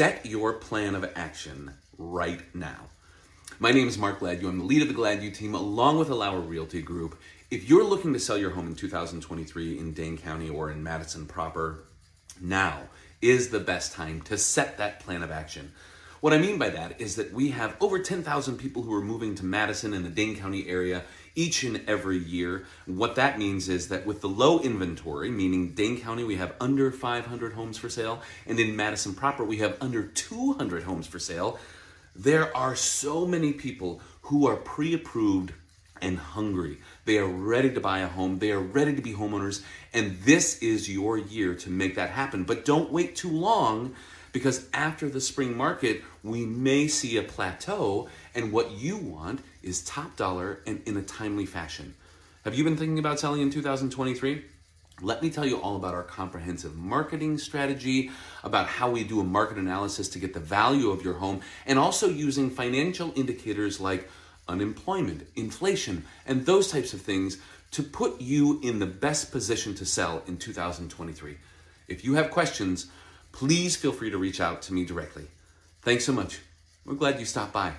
Set your plan of action right now. My name is Mark Gladue. I'm the lead of the Gladue team along with the Realty Group. If you're looking to sell your home in 2023 in Dane County or in Madison proper, now is the best time to set that plan of action. What I mean by that is that we have over 10,000 people who are moving to Madison and the Dane County area each and every year. What that means is that with the low inventory, meaning Dane County, we have under 500 homes for sale, and in Madison proper, we have under 200 homes for sale. There are so many people who are pre approved and hungry. They are ready to buy a home. They are ready to be homeowners. And this is your year to make that happen. But don't wait too long because after the spring market, we may see a plateau. And what you want is top dollar and in a timely fashion. Have you been thinking about selling in 2023? Let me tell you all about our comprehensive marketing strategy, about how we do a market analysis to get the value of your home, and also using financial indicators like unemployment, inflation, and those types of things to put you in the best position to sell in 2023. If you have questions, please feel free to reach out to me directly. Thanks so much. We're glad you stopped by.